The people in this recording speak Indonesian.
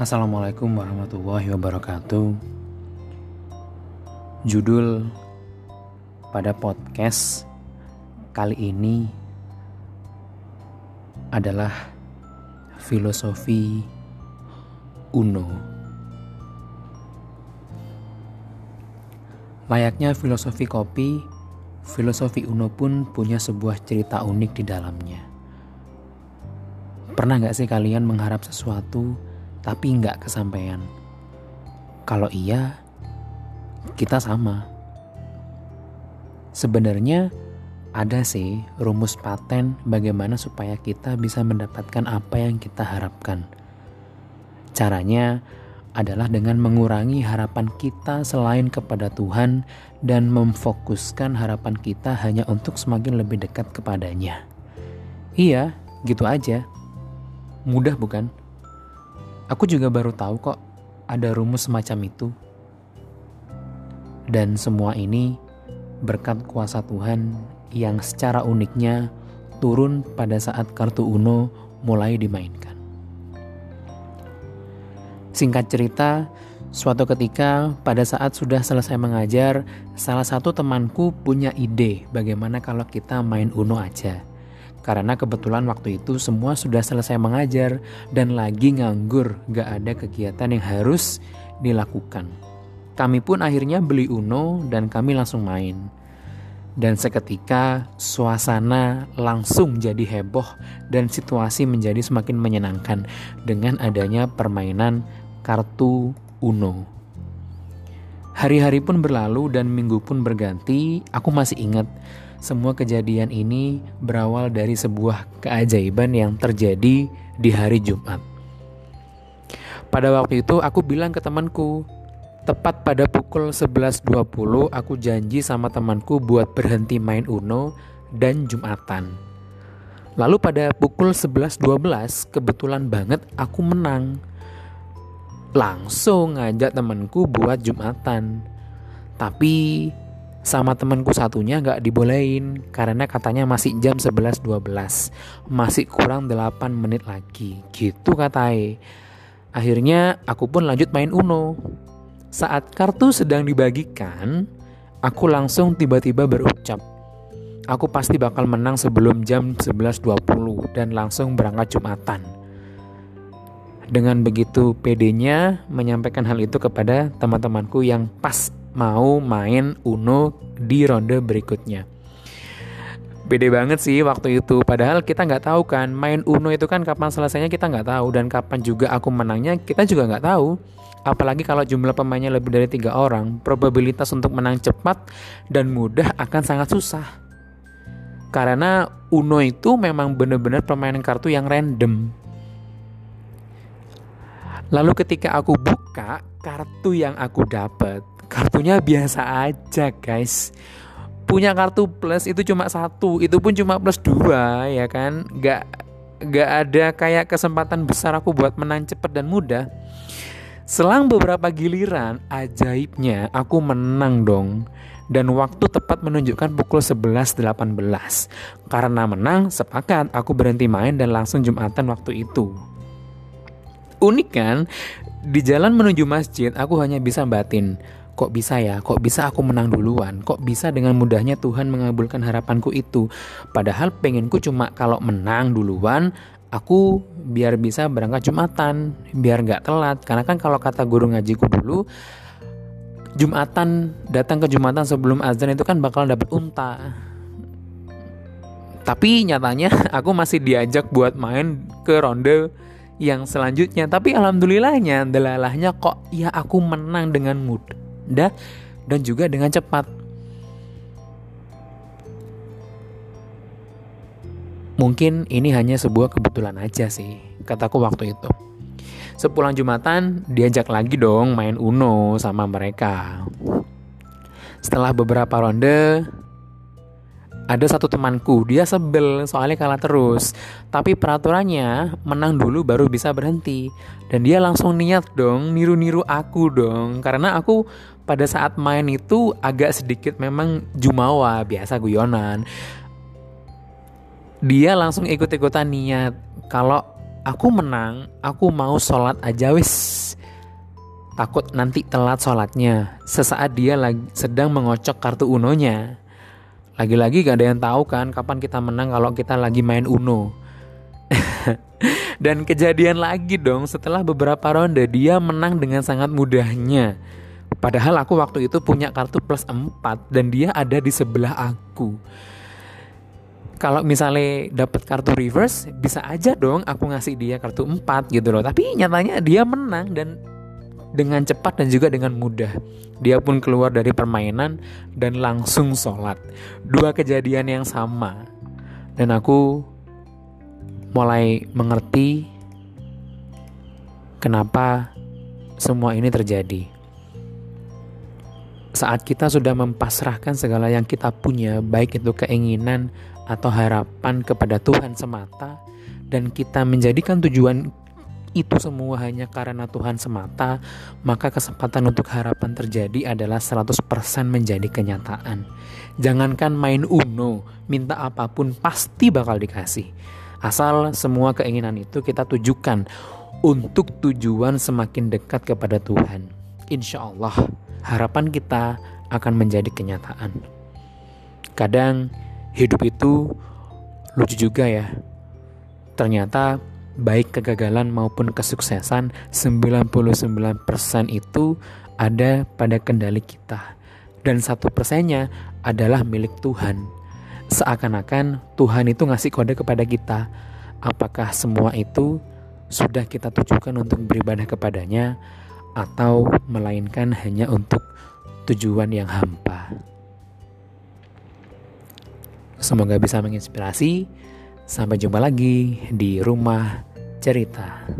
Assalamualaikum warahmatullahi wabarakatuh. Judul pada podcast kali ini adalah filosofi Uno. Layaknya filosofi kopi, filosofi Uno pun punya sebuah cerita unik di dalamnya. Pernah gak sih kalian mengharap sesuatu tapi nggak kesampaian. Kalau iya, kita sama. Sebenarnya ada sih rumus paten bagaimana supaya kita bisa mendapatkan apa yang kita harapkan. Caranya adalah dengan mengurangi harapan kita selain kepada Tuhan dan memfokuskan harapan kita hanya untuk semakin lebih dekat kepadanya. Iya, gitu aja. Mudah bukan? Aku juga baru tahu kok ada rumus semacam itu. Dan semua ini berkat kuasa Tuhan yang secara uniknya turun pada saat kartu Uno mulai dimainkan. Singkat cerita, suatu ketika pada saat sudah selesai mengajar, salah satu temanku punya ide bagaimana kalau kita main Uno aja. Karena kebetulan waktu itu semua sudah selesai mengajar dan lagi nganggur, gak ada kegiatan yang harus dilakukan. Kami pun akhirnya beli Uno dan kami langsung main. Dan seketika suasana langsung jadi heboh dan situasi menjadi semakin menyenangkan dengan adanya permainan kartu Uno. Hari-hari pun berlalu dan minggu pun berganti, aku masih ingat semua kejadian ini berawal dari sebuah keajaiban yang terjadi di hari Jumat. Pada waktu itu aku bilang ke temanku, tepat pada pukul 11.20 aku janji sama temanku buat berhenti main Uno dan Jumatan. Lalu pada pukul 11.12 kebetulan banget aku menang. Langsung ngajak temanku buat Jumatan. Tapi sama temanku satunya nggak dibolehin karena katanya masih jam 11.12 masih kurang 8 menit lagi. Gitu katai akhirnya aku pun lanjut main Uno. Saat kartu sedang dibagikan aku langsung tiba-tiba berucap aku pasti bakal menang sebelum jam 11.20 dan langsung berangkat Jumatan. Dengan begitu pedenya menyampaikan hal itu kepada teman-temanku yang pas mau main Uno di ronde berikutnya. Beda banget sih waktu itu. Padahal kita nggak tahu kan main Uno itu kan kapan selesainya kita nggak tahu dan kapan juga aku menangnya kita juga nggak tahu. Apalagi kalau jumlah pemainnya lebih dari tiga orang, probabilitas untuk menang cepat dan mudah akan sangat susah. Karena Uno itu memang benar-benar permainan kartu yang random. Lalu ketika aku buka kartu yang aku dapat, kartunya biasa aja guys. Punya kartu plus itu cuma satu itu pun cuma plus dua ya kan? Nggak nggak ada kayak kesempatan besar aku buat menang cepat dan mudah. Selang beberapa giliran ajaibnya aku menang dong. Dan waktu tepat menunjukkan pukul 11.18 karena menang sepakat aku berhenti main dan langsung jumatan waktu itu. Unik kan? Di jalan menuju masjid aku hanya bisa batin kok bisa ya, kok bisa aku menang duluan, kok bisa dengan mudahnya Tuhan mengabulkan harapanku itu. Padahal pengenku cuma kalau menang duluan, aku biar bisa berangkat Jumatan, biar nggak telat. Karena kan kalau kata guru ngajiku dulu, Jumatan datang ke Jumatan sebelum azan itu kan bakal dapat unta. Tapi nyatanya aku masih diajak buat main ke ronde yang selanjutnya. Tapi alhamdulillahnya, delalahnya kok ya aku menang dengan mudah mudah dan juga dengan cepat. Mungkin ini hanya sebuah kebetulan aja sih, kataku waktu itu. Sepulang Jumatan, diajak lagi dong main Uno sama mereka. Setelah beberapa ronde, ada satu temanku, dia sebel soalnya kalah terus. Tapi peraturannya menang dulu baru bisa berhenti. Dan dia langsung niat dong niru-niru aku dong. Karena aku pada saat main itu agak sedikit memang jumawa, biasa guyonan. Dia langsung ikut-ikutan niat. Kalau aku menang, aku mau sholat aja wis. Takut nanti telat sholatnya. Sesaat dia lagi sedang mengocok kartu unonya. Lagi-lagi gak ada yang tahu kan kapan kita menang kalau kita lagi main uno. Dan kejadian lagi dong setelah beberapa ronde dia menang dengan sangat mudahnya. Padahal aku waktu itu punya kartu plus 4 dan dia ada di sebelah aku kalau misalnya dapat kartu reverse bisa aja dong aku ngasih dia kartu 4 gitu loh tapi nyatanya dia menang dan dengan cepat dan juga dengan mudah. Dia pun keluar dari permainan dan langsung sholat. Dua kejadian yang sama. Dan aku mulai mengerti kenapa semua ini terjadi. Saat kita sudah mempasrahkan segala yang kita punya baik itu keinginan atau harapan kepada Tuhan semata dan kita menjadikan tujuan itu semua hanya karena Tuhan semata, maka kesempatan untuk harapan terjadi adalah 100% menjadi kenyataan. Jangankan main Uno, minta apa pun pasti bakal dikasih. Asal semua keinginan itu kita tujukan untuk tujuan semakin dekat kepada Tuhan. Insya Allah, harapan kita akan menjadi kenyataan. Kadang hidup itu lucu juga ya. Ternyata baik kegagalan maupun kesuksesan 99% itu ada pada kendali kita dan satu persennya adalah milik Tuhan. Seakan-akan Tuhan itu ngasih kode kepada kita. Apakah semua itu sudah kita tujukan untuk beribadah kepadanya atau melainkan hanya untuk tujuan yang hampa? Semoga bisa menginspirasi. Sampai jumpa lagi di rumah cerita.